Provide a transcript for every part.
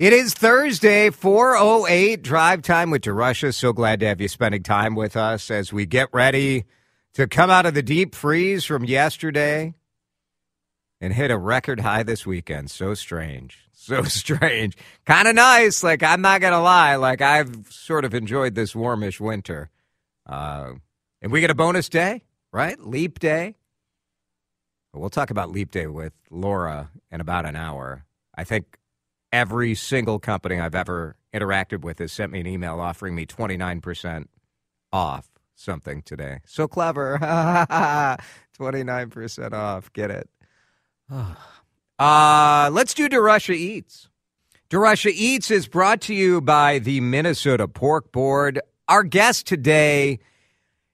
It is Thursday, 408 drive time with DeRusha. So glad to have you spending time with us as we get ready to come out of the deep freeze from yesterday and hit a record high this weekend. So strange. So strange. Kind of nice. Like, I'm not going to lie. Like, I've sort of enjoyed this warmish winter. Uh, and we get a bonus day, right? Leap day. We'll talk about Leap Day with Laura in about an hour. I think every single company I've ever interacted with has sent me an email offering me 29% off something today. So clever. 29% off. Get it. Uh, let's do DeRusha Eats. DeRusha Eats is brought to you by the Minnesota Pork Board. Our guest today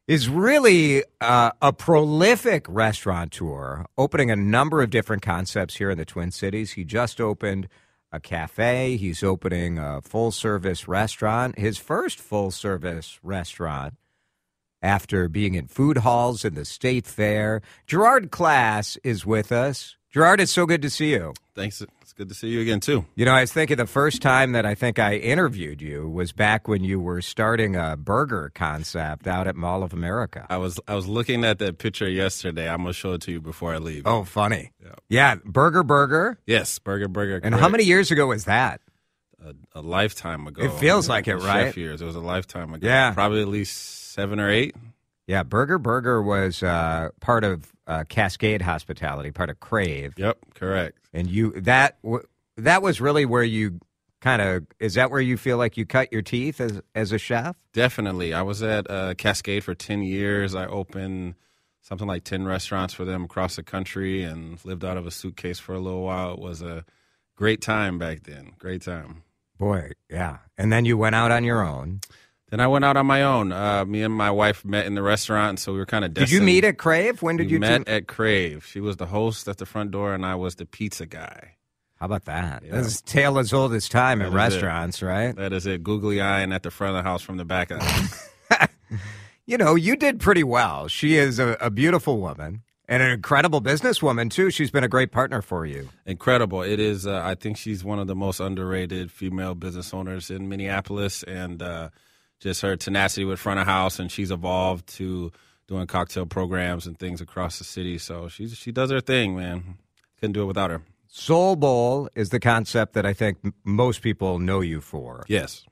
is really uh, a prolific restaurateur, opening a number of different concepts here in the Twin Cities. He just opened a cafe. He's opening a full service restaurant, his first full service restaurant after being in food halls in the state fair. Gerard Klass is with us. Gerard, it's so good to see you. Thanks. Good to see you again, too. You know, I was thinking the first time that I think I interviewed you was back when you were starting a burger concept out at Mall of America. I was I was looking at that picture yesterday. I'm gonna show it to you before I leave. Oh, funny. Yeah, yeah Burger Burger. Yes, Burger Burger. And correct. how many years ago was that? A, a lifetime ago. It feels like it, right? Chef years. It was a lifetime ago. Yeah, probably at least seven or eight. Yeah, Burger Burger was uh, part of uh, Kaskaid Hospitality, part of Crave. Yep, correct. And you that that was really where you kind of is that where you feel like you cut your teeth as as a chef? Definitely. I was at uh, Kaskaid for ten years. I opened something like ten restaurants for them across the country, and lived out of a suitcase for a little while. It was a great time back then. Great time. Boy, yeah. And then you went out on your own. Then I went out on my own. Uh, me and my wife met in the restaurant, so we were kind of. Did you meet at Crave? When did we you met at Crave? She was the host at the front door, and I was the pizza guy. How about that? Yeah. This is tale as old as time that in restaurants, it. right? That is it. Googly eye and at the front of the house from the back of the house. you know, you did pretty well. She is a, a beautiful woman and an incredible businesswoman too. She's been a great partner for you. Incredible. It is. Uh, I think she's one of the most underrated female business owners in Minneapolis, and uh, just her tenacity with front of house, and she's evolved to doing cocktail programs and things across the city. So she's she does her thing, man. Couldn't do it without her. Soul Bowl is the concept that I think most people know you for. Yes.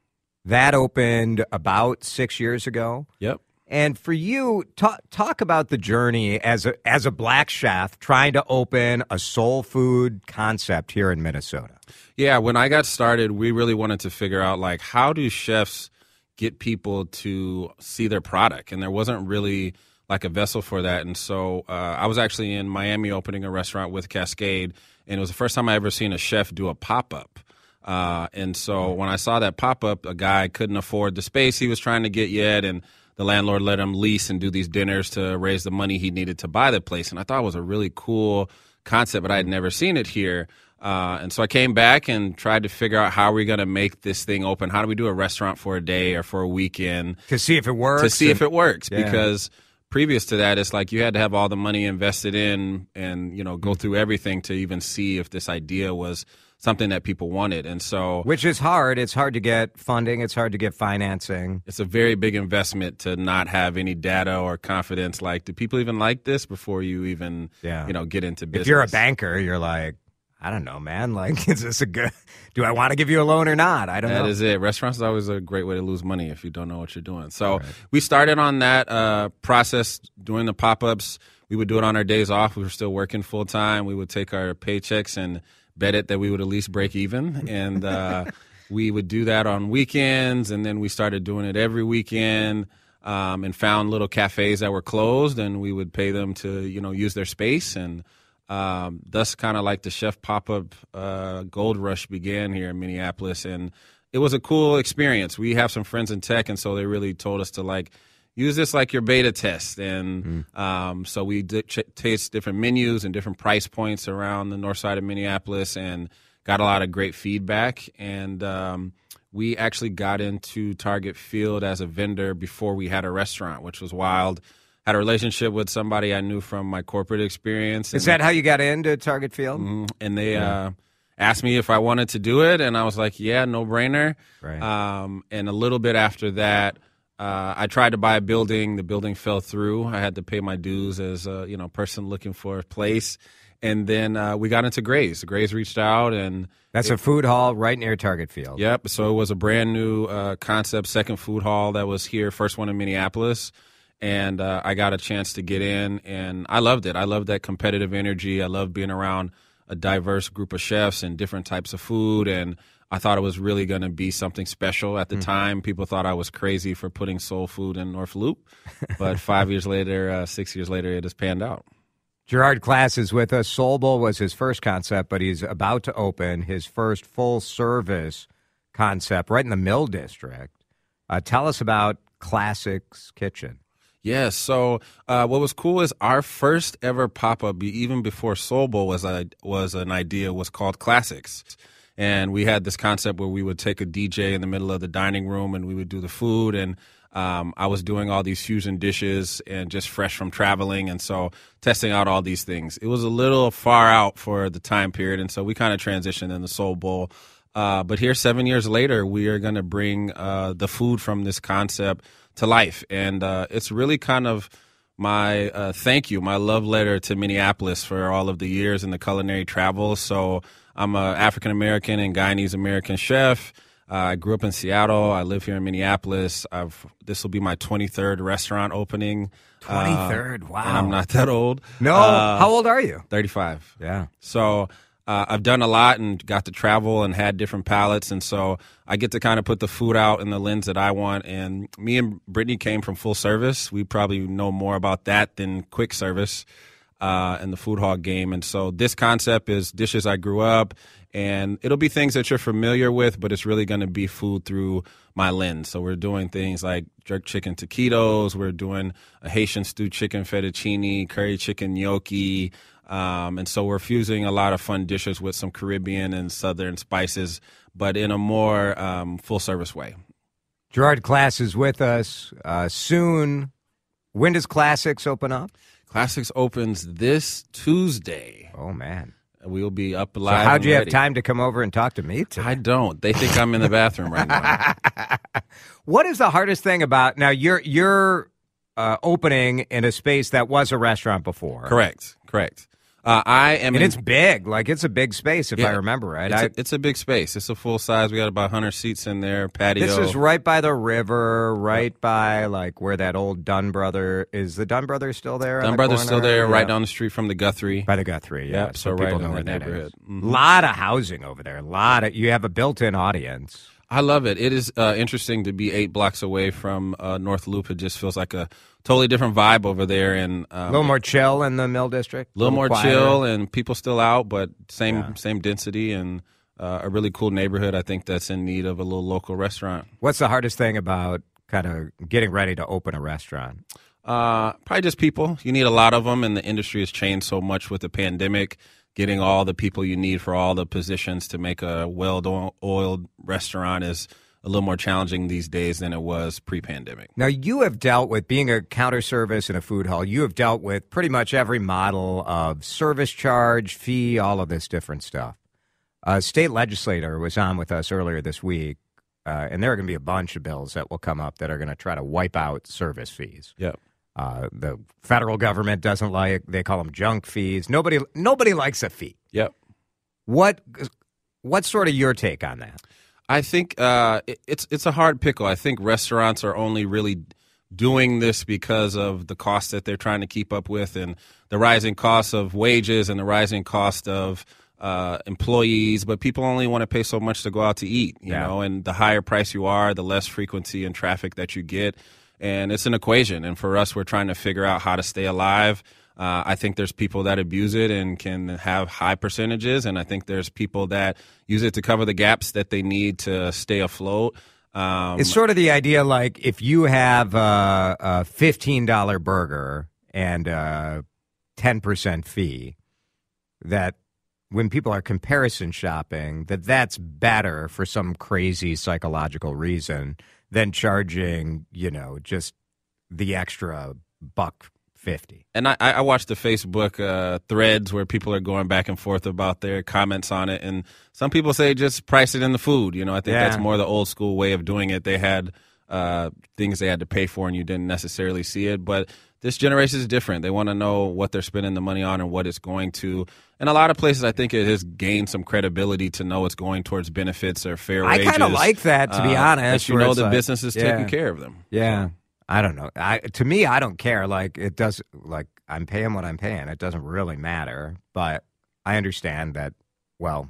That opened about six years ago. Yep. And for you, talk, talk about the journey as a as a black chef trying to open a soul food concept here in Minnesota. Yeah, when I got started, we really wanted to figure out like how do chefs get people to see their product, and there wasn't really like a vessel for that. And so uh, I was actually in Miami opening a restaurant with Kaskaid and it was the first time I ever seen a chef do a pop up. Uh, and so when I saw that pop up, a guy couldn't afford the space he was trying to get yet, and the landlord let him lease and do these dinners to raise the money he needed to buy the place. And I thought it was a really cool concept, but I had never seen it here. Uh, and so I came back and tried to figure out how are we going to make this thing open? How do we do a restaurant for a day or for a weekend to see if it works? To see and, if it works, yeah. because previous to that, it's like you had to have all the money invested in and, you know, go mm. through everything to even see if this idea was something that people wanted. And so Which is hard. It's hard to get funding, it's hard to get financing. It's a very big investment to not have any data or confidence like do people even like this before you even yeah. you know get into business. If you're a banker, you're like I don't know, man. Like, is this a good? Do I want to give you a loan or not? I don't that know. That is it. Restaurants is always a great way to lose money if you don't know what you're doing. So right. we started on that uh, process doing the pop ups. We would do it on our days off. We were still working full time. We would take our paychecks and bet it that we would at least break even, and uh, we would do that on weekends. And then we started doing it every weekend. Um, and found little cafes that were closed, and we would pay them to you know use their space and um, thus kind of like the chef pop up uh, gold rush began here in Minneapolis, and it was a cool experience. We have some friends in tech, and so they really told us to like use this like your beta test, and mm. um, so we did ch- taste different menus and different price points around the north side of Minneapolis, and got a lot of great feedback, and um, we actually got into Target Field as a vendor before we had a restaurant, which was wild had a relationship with somebody I knew from my corporate experience. Is that how you got into Target Field? Mm-hmm. And they yeah. uh, asked me if I wanted to do it, and I was like, "Yeah, no brainer." Right. Um, and a little bit after that, uh, I tried to buy a building. The building fell through. I had to pay my dues as a you know person looking for a place. And then uh, we got into Graze. Graze reached out, and that's it, a food hall right near Target Field. Yep. So it was a brand new uh, concept, second food hall that was here, first one in Minneapolis and uh, I got a chance to get in, and I loved it. I loved that competitive energy. I loved being around a diverse group of chefs and different types of food, and I thought it was really going to be something special. At the mm. time, people thought I was crazy for putting soul food in North Loop, but five years later, uh, six years later, it has panned out. Gerard Klass is with us. Soul Bowl was his first concept, but he's about to open his first full service concept right in the Mill District. Uh, tell us about Klassics Kitchen. Yeah. So uh, what was cool is our first ever pop up, even before Soul Bowl was a, was an idea, was called Klassics, and we had this concept where we would take a DJ in the middle of the dining room and we would do the food and. Um, I was doing all these fusion dishes and just fresh from traveling, and so testing out all these things. It was a little far out for the time period, and so we kind of transitioned in the Soul Bowl. Uh, but here, seven years later, we are going to bring uh, the food from this concept to life. And uh, it's really kind of my uh, thank you, my love letter to Minneapolis for all of the years and the culinary travel. So I'm an African American and Guyanese American chef. Uh, I grew up in Seattle. I live here in Minneapolis. I've this will be my 23rd restaurant opening. 23rd, wow! And I'm not that old. No, uh, how old are you? 35. Yeah. So uh, I've done a lot and got to travel and had different palates, and so I get to kind of put the food out in the lens that I want. And me and Brittany came from full service. We probably know more about that than quick service uh, in the food hall game. And so this concept is dishes I grew up, and it'll be things that you're familiar with, but it's really going to be food through my lens. So we're doing things like jerk chicken taquitos. We're doing a Haitian stewed chicken fettuccine, curry chicken gnocchi. Um, and so we're fusing a lot of fun dishes with some Caribbean and Southern spices, but in a more um, full service way. Gerard Klass is with us uh, soon. When does Klassics open up? Klassics opens this Tuesday. Oh, man. We'll be up live. So how'd you have time to come over and talk to me today? I don't. They think I'm in the bathroom right now. what is the hardest thing about now? You're you're uh, opening in a space that was a restaurant before. Correct. Correct. Uh, I am, and in, it's big. Like it's a big space, if yeah, I remember right. It's, I, a, it's a big space. It's a full size. We got about 100 seats in there. Patio. This is right by the river, right yep. by like where that old Dunn brother is. The Dunn brothers still there? Dunn the brothers corner? still there, yeah. right down the street from the Guthrie. By the Guthrie, yeah. Yep, so, so right people know where that neighborhood. A mm-hmm. lot of housing over there. A lot of you have a built-in audience. I love it. It is uh, interesting to be eight blocks away from uh, North Loop. It just feels like a totally different vibe over there, and um, a little more chill in the Mill District. A little, little more quieter. chill, and people still out, but same yeah. same density and uh, a really cool neighborhood. I think that's in need of a little local restaurant. What's the hardest thing about kind of getting ready to open a restaurant? Uh, probably just people. You need a lot of them, and the industry has changed so much with the pandemic getting all the people you need for all the positions to make a well-oiled restaurant is a little more challenging these days than it was pre-pandemic. Now you have dealt with being a counter service in a food hall. You have dealt with pretty much every model of service charge, fee, all of this different stuff. A state legislator was on with us earlier this week, uh, and there are going to be a bunch of bills that will come up that are going to try to wipe out service fees. Yep. Uh, the federal government doesn't like. They call them junk fees. Nobody nobody likes a fee. Yep. What what's sort of your take on that? I think uh, it, it's it's a hard pickle. I think restaurants are only really doing this because of the cost that they're trying to keep up with and the rising cost of wages and the rising cost of uh, employees. But people only want to pay so much to go out to eat, you yeah. know. And the higher price you are, the less frequency and traffic that you get and it's an equation. And for us, we're trying to figure out how to stay alive. Uh, I think there's people that abuse it and can have high percentages, and I think there's people that use it to cover the gaps that they need to stay afloat. Um, it's sort of the idea like if you have a, a $15 burger and a 10% fee, that when people are comparison shopping, that that's better for some crazy psychological reason than charging, you know, just the extra buck 50. And I, I watched the Facebook uh, threads where people are going back and forth about their comments on it. And some people say just price it in the food. You know, I think yeah. that's more the old school way of doing it. They had uh, things they had to pay for and you didn't necessarily see it. But this generation is different. They want to know what they're spending the money on and what it's going to. And a lot of places, I think it has gained some credibility to know it's going towards benefits or fair wages. I kind of like that, to be uh, honest. That you know the like, business is yeah. taking care of them. Yeah. I don't know. I to me, I don't care. Like it does. Like I'm paying what I'm paying. It doesn't really matter. But I understand that. Well,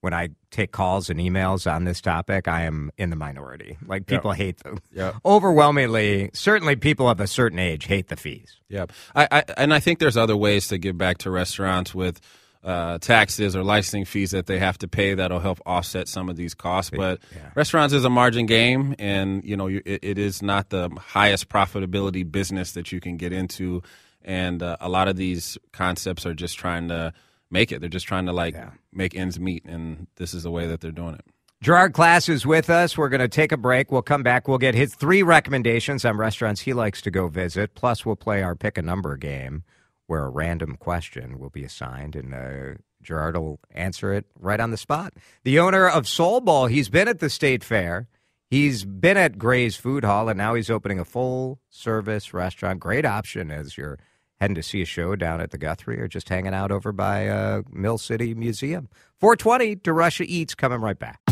when I take calls and emails on this topic, I am in the minority. Like people yep. hate them. Yeah. Overwhelmingly, certainly people of a certain age hate the fees. Yep. I, I and I think there's other ways to give back to restaurants with uh, taxes or licensing fees that they have to pay that'll help offset some of these costs. But yeah. restaurants is a margin game, and you know you, it, it is not the highest profitability business that you can get into. And uh, a lot of these concepts are just trying to make it. They're just trying to like yeah. make ends meet, and this is the way that they're doing it. Gerard Klass is with us. We're going to take a break. We'll come back. We'll get his three recommendations on restaurants he likes to go visit. Plus, we'll play our pick a number game where a random question will be assigned and uh, Gerard will answer it right on the spot. The owner of Soul Bowl, he's been at the State Fair. He's been at Graze Food Hall, and now he's opening a full service restaurant. Great option as you're heading to see a show down at the Guthrie or just hanging out over by uh, Mill City Museum. 420, DeRusha Eats, coming right back.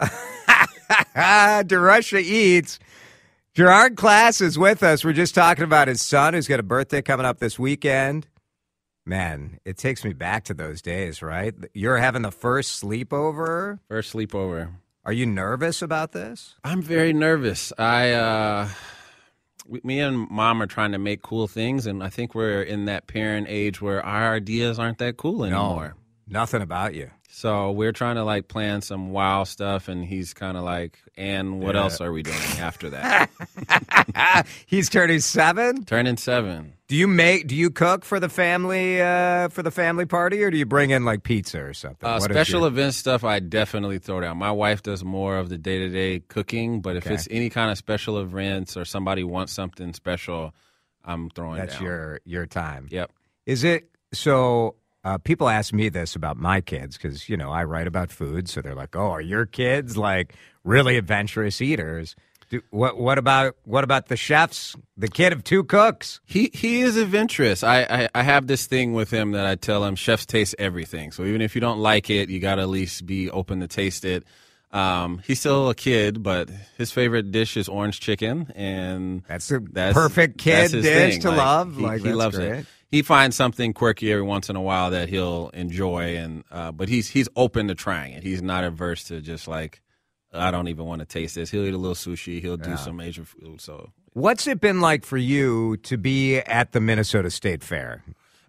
DeRusha Eats. Gerard Klass is with us. We're just talking about his son who's got a birthday coming up this weekend. Man, it takes me back to those days, right? You're having the first sleepover. First sleepover. Are you nervous about this? I'm very nervous. I, uh, me and mom are trying to make cool things, and I think we're in that parent age where our ideas aren't that cool anymore. No, nothing about you. So we're trying to like plan some wow stuff, and he's kind of like, "And what yeah. else are we doing after that?" he's turning seven. Turning seven. Do you make? Do you cook for the family uh, for the family party, or do you bring in like pizza or something? Uh, special your... event stuff, I definitely throw down. My wife does more of the day to day cooking, but if okay. it's any kind of special events or somebody wants something special, I'm throwing. That's down. your your time. Yep. Is it so? Uh, people ask me this about my kids because you know I write about food, so they're like, "Oh, are your kids like really adventurous eaters?" Do, what what about what about the chefs? The kid of two cooks. He he is adventurous. I, I, I have this thing with him that I tell him: chefs taste everything. So even if you don't like it, you got to at least be open to taste it. Um, he's still a kid, but his favorite dish is orange chicken, and that's a that's, perfect kid dish thing. to like, love. He, like he loves great. it he finds something quirky every once in a while that he'll enjoy, and uh, but he's he's open to trying it. He's not averse to just like I don't even want to taste this. He'll eat a little sushi. He'll do yeah. some Asian food. So, what's it been like for you to be at the Minnesota State Fair?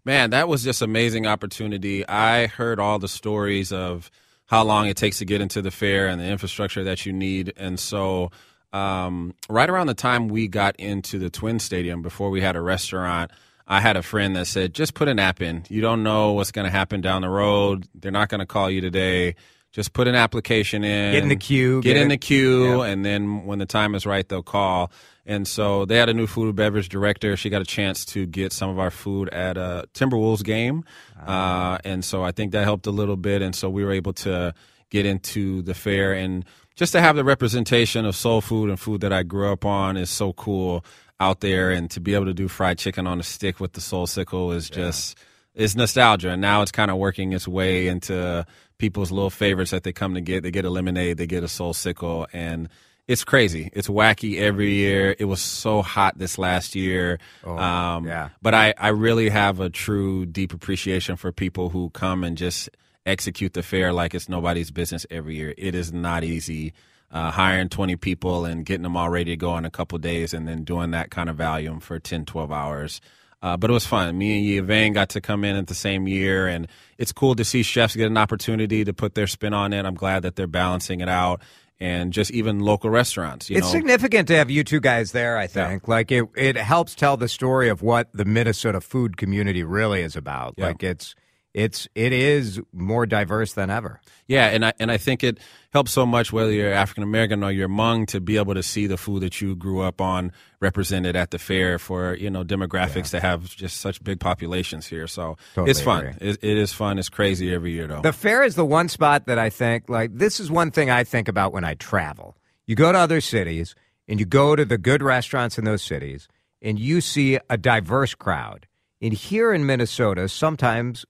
Man, that was just amazing opportunity. I heard all the stories of how long it takes to get into the fair and the infrastructure that you need, and so. Um, right around the time we got into the Twin Stadium, before we had a restaurant, I had a friend that said, just put an app in. You don't know what's going to happen down the road. They're not going to call you today. Just put an application in. Get in the queue. Get, get in the queue, and then when the time is right, they'll call. And so they had a new food and beverage director. She got a chance to get some of our food at a Timberwolves game. Uh, and so I think that helped a little bit. And so we were able to get into the fair and just to have the representation of soul food and food that I grew up on is so cool out there, and to be able to do fried chicken on a stick with the soul sickle is just it's nostalgia, and now it's kind of working its way into people's little favorites that they come to get. They get a lemonade, they get a soul sickle, and it's crazy. It's wacky every year. It was so hot this last year. Oh, um, yeah. But I, I really have a true deep appreciation for people who come and just execute the fair like it's nobody's business every year. It is not easy. Uh, hiring 20 people and getting them all ready to go in a couple days and then doing that kind of volume for 10, 12 hours. Uh, but it was fun. Me and Yia Vang got to come in at the same year, and it's cool to see chefs get an opportunity to put their spin on it. I'm glad that they're balancing it out, and just even local restaurants. You it's know, significant to have you two guys there. I think like it it helps tell the story of what the Minnesota food community really is about. Yeah. Like it's it's it is more diverse than ever. Yeah, and I and I think it helps so much whether you're African American or you're Hmong to be able to see the food that you grew up on represented at the fair for you know demographics that have just such big populations here. So Totally it's fun. It, it is fun. It's crazy every year though. The fair is the one spot that I think like this is one thing I think about when I travel. You go to other cities and you go to the good restaurants in those cities and you see a diverse crowd. And here in Minnesota, sometimes,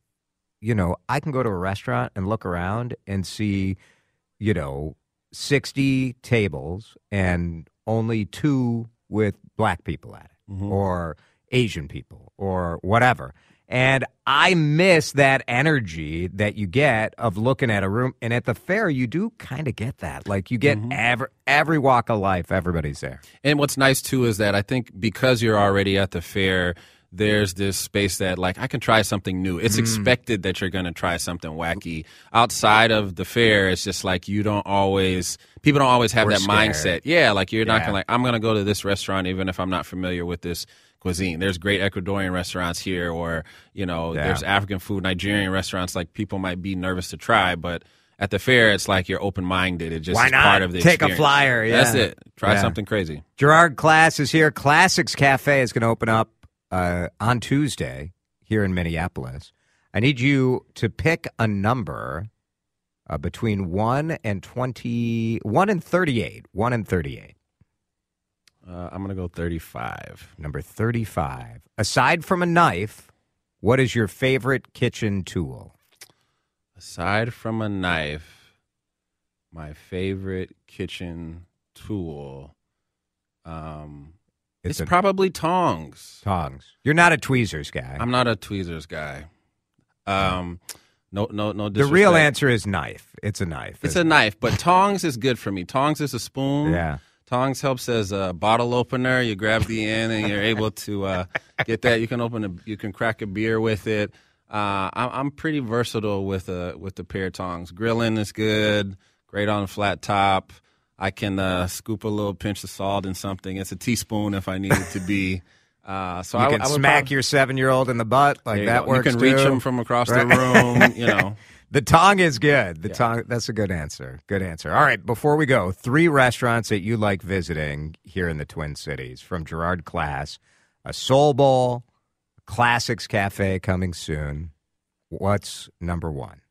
you know, I can go to a restaurant and look around and see, you know, 60 tables and only two with black people at it mm-hmm. or Asian people or whatever. And I miss that energy that you get of looking at a room. And at the fair, you do kind of get that. Like you get mm-hmm. every, every walk of life, everybody's there. And what's nice too is that I think because you're already at the fair, there's this space that like I can try something new. It's mm. expected that you're going to try something wacky. Outside of the fair, it's just like you don't always people don't always have We're that scared. mindset. Yeah, like you're not going to like I'm going to go to this restaurant even if I'm not familiar with this cuisine. There's great Ecuadorian restaurants here or, you know, Yeah. there's African food, Nigerian restaurants like people might be nervous to try, but at the fair, it's like you're open minded. It just Why not? part of the Take a flyer, yeah. That's it. Try Yeah. something crazy. Gerard Klass is here. Klassics Cafe is going to open up uh, on Tuesday here in Minneapolis. I need you to pick a number uh, between 1 and 20, 1 and 38. 1 and 38. Uh, I'm going to go 35. Number 35. Aside from a knife, what is your favorite kitchen tool? Aside from a knife, my favorite kitchen tool, um, it's, a- probably tongs. tongs. You're not a tweezers guy. I'm not a tweezers guy. Um, no, no, no. the real answer is knife. It's a knife. It's a knife, but tongs is good for me. Tongs is a spoon. Yeah. Tongs helps as a bottle opener. You grab the end and you're able to uh, get that. You can open a, you can crack a beer with it. Uh, I'm, I'm pretty versatile with a with the pair of tongs. Grilling is good. Great on a flat top. I can uh, scoop a little pinch of salt in something. It's a teaspoon if I need it to be. Uh, so You I, can I smack prob- your seven year old in the butt. Like that go. works You can reach too. them from across Right. the room. You know. The tongue is good. The tongue that's a good answer. Good answer. All right, before we go, three restaurants that you like visiting here in the Twin Cities from Gerard Klass, a Soul Bowl, Klassics Cafe coming soon. What's number one?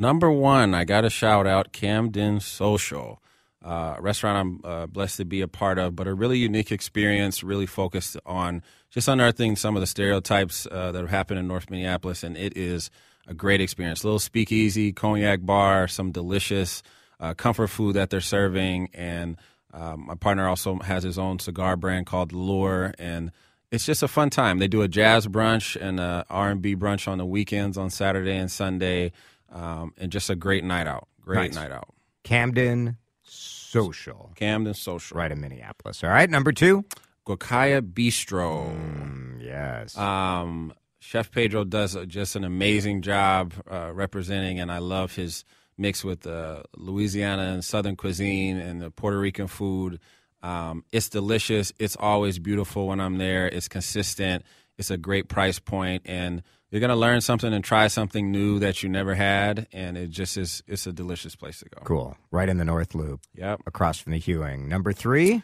Number one, I got to shout out Camden Social, uh, restaurant I'm uh, blessed to be a part of, but a really unique experience, really focused on just unearthing some of the stereotypes uh, that have happened in North Minneapolis, and it is a great experience. little speakeasy, cognac bar, some delicious uh, comfort food that they're serving, and um, my partner also has his own cigar brand called Lure, and it's just a fun time. They do a jazz brunch and a R&B brunch on the weekends on Saturday and Sunday, um, and just a great night out. Great Nice. night out. Camden Social, Camden Social. right in Minneapolis. All right, number two. Gokaya Bistro. Mm, yes. Um, Chef Pedro does a, just an amazing job uh, representing, and I love his mix with uh, Louisiana and Southern cuisine and the Puerto Rican food. Um, it's delicious. It's always beautiful when I'm there. It's consistent. It's a great price point, and you're gonna learn something and try something new that you never had, and it just is. It's a delicious place to go. cool. Right in the North Loop, Yep. across from the Hewing. Number three.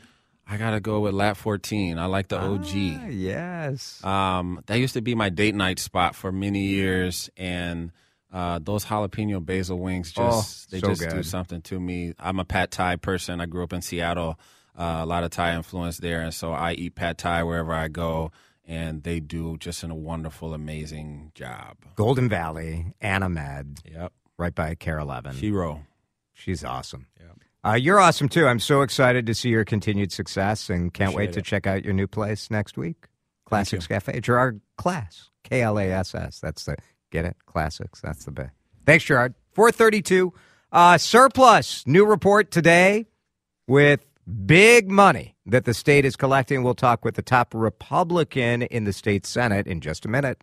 I gotta go with Lat 14. I like the OG. Ah, yes. Um, that used to be my date night spot for many years, and Uh, those jalapeno basil wings just Oh, they so just do something to me. I'm a pad Thai person. I grew up in Seattle, uh, a lot of Thai influence there, and so I eat pad Thai wherever I go, and they do just a wonderful, amazing job. Golden Valley, Ann Ahmed, Yep, right by KARE 11. hero. She's awesome. Yep. Uh, you're awesome too. I'm so excited to see your continued success and can't wait to it. check out your new place next week. Klassics Cafe. Gerard Klass. K L A S S. That's the get it? Klassics. That's the bit. Thanks, Gerard. 432. Uh, surplus. New report today with big money that the state is collecting. We'll talk with the top Republican in the state Senate in just a minute.